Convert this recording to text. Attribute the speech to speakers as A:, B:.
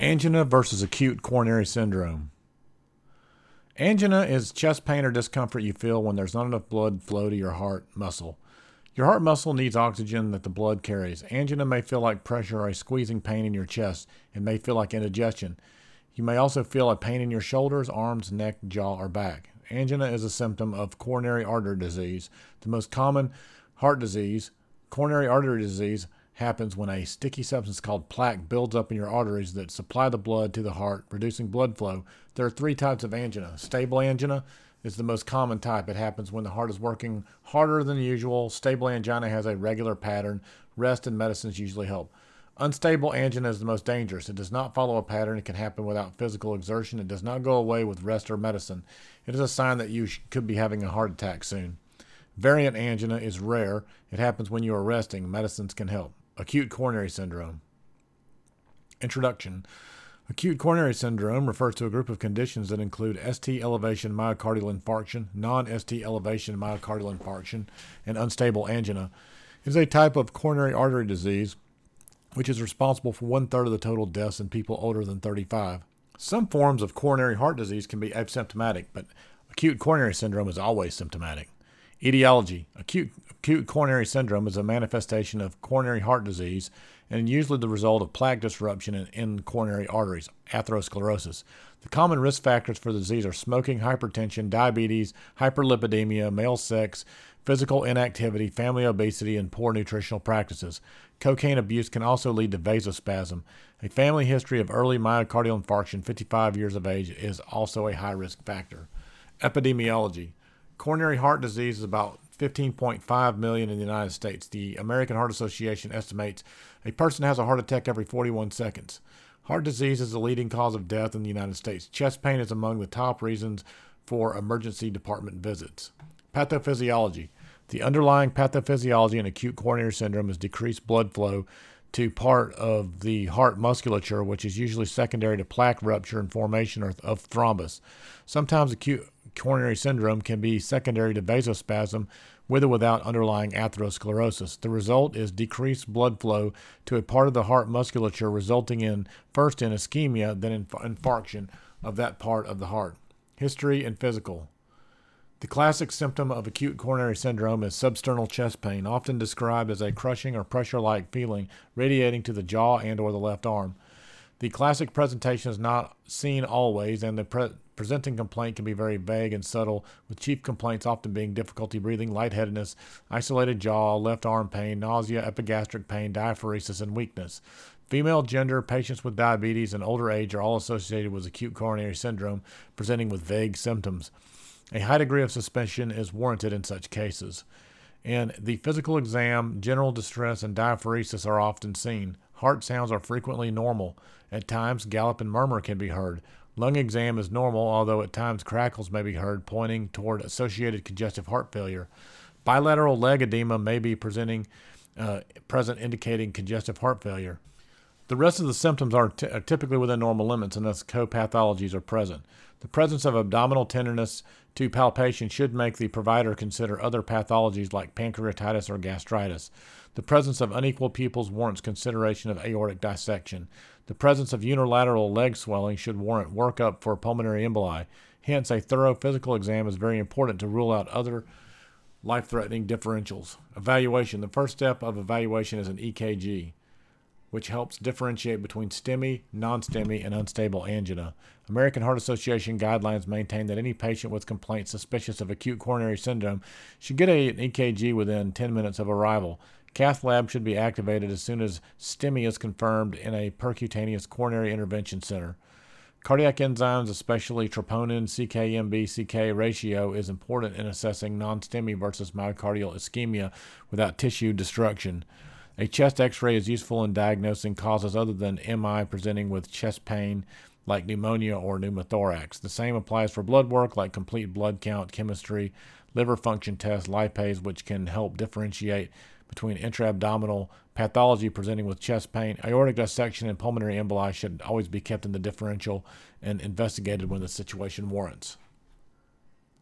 A: Angina versus acute coronary syndrome. Angina is chest pain or discomfort you feel when there's not enough blood flow to your heart muscle. Your heart muscle needs oxygen that the blood carries. Angina may feel like pressure or a squeezing pain in your chest. It may feel like indigestion. You may also feel a pain in your shoulders, arms, neck, jaw, or back. Angina is a symptom of coronary artery disease. The most common heart disease, coronary artery disease, happens when a sticky substance called plaque builds up in your arteries that supply the blood to the heart, reducing blood flow. There are three types of angina. Stable angina is the most common type. It happens when the heart is working harder than usual. Stable angina has a regular pattern. Rest and medicines usually help. Unstable angina is the most dangerous. It does not follow a pattern. It can happen without physical exertion. It does not go away with rest or medicine. It is a sign that you could be having a heart attack soon. Variant angina is rare. It happens when you are resting. Medicines can help. Acute coronary syndrome. Introduction. Acute coronary syndrome refers to a group of conditions that include ST elevation myocardial infarction, non ST elevation myocardial infarction, and unstable angina. It is a type of coronary artery disease which is responsible for one third of the total deaths in people older than 35. Some forms of coronary heart disease can be asymptomatic, but acute coronary syndrome is always symptomatic. Etiology Acute, acute coronary syndrome is a manifestation of coronary heart disease and usually the result of plaque disruption in, in, coronary arteries, atherosclerosis. The common risk factors for the disease are smoking, hypertension, diabetes, hyperlipidemia, male sex, physical inactivity, family obesity, and poor nutritional practices. Cocaine abuse can also lead to vasospasm. A family history of early myocardial infarction, 55 years of age, is also a high risk factor. Epidemiology Coronary heart disease is about 15.5 million in the United States. The American Heart Association estimates a person has a heart attack every 41 seconds. Heart disease is the leading cause of death in the United States. Chest pain is among the top reasons for emergency department visits. Pathophysiology. The underlying pathophysiology in acute coronary syndrome is decreased blood flow to part of the heart musculature, which is usually secondary to plaque rupture and formation of thrombus. Sometimes acute coronary syndrome can be secondary to vasospasm with or without underlying atherosclerosis. The result is decreased blood flow to a part of the heart musculature, resulting in first in ischemia, then in infarction of that part of the heart. History and physical. The classic symptom of acute coronary syndrome is substernal chest pain, often described as a crushing or pressure-like feeling radiating to the jaw and or the left arm. The classic presentation is not seen always, and the pre- presenting complaint can be very vague and subtle, with chief complaints often being difficulty breathing, lightheadedness, isolated jaw, left arm pain, nausea, epigastric pain, diaphoresis, and weakness. Female gender, patients with diabetes, and older age are all associated with acute coronary syndrome, presenting with vague symptoms. A high degree of suspicion is warranted in such cases. In the physical exam, general distress and diaphoresis are often seen. Heart sounds are frequently normal. At times, gallop and murmur can be heard. Lung exam is normal, although at times crackles may be heard, pointing toward associated congestive heart failure. Bilateral leg edema may be presenting, uh, present, indicating congestive heart failure. The rest of the symptoms are, t- are typically within normal limits unless co-pathologies are present. The presence of abdominal tenderness to palpation should make the provider consider other pathologies like pancreatitis or gastritis. The presence of unequal pupils warrants consideration of aortic dissection. The presence of unilateral leg swelling should warrant workup for pulmonary emboli. Hence, a thorough physical exam is very important to rule out other life threatening differentials. Evaluation The first step of evaluation is an EKG which helps differentiate between STEMI, non STEMI, and unstable angina. American Heart Association guidelines maintain that any patient with complaints suspicious of acute coronary syndrome should get a, an EKG within 10 minutes of arrival. Cath lab should be activated as soon as STEMI is confirmed in a percutaneous coronary intervention center. Cardiac enzymes, especially troponin CKMB CK ratio, is important in assessing non STEMI versus myocardial ischemia without tissue destruction. A chest x ray is useful in diagnosing causes other than MI presenting with chest pain like pneumonia or pneumothorax. The same applies for blood work like complete blood count, chemistry, liver function tests, lipase, which can help differentiate between intra-abdominal pathology presenting with chest pain. Aortic dissection and pulmonary emboli should always be kept in the differential and investigated when the situation warrants.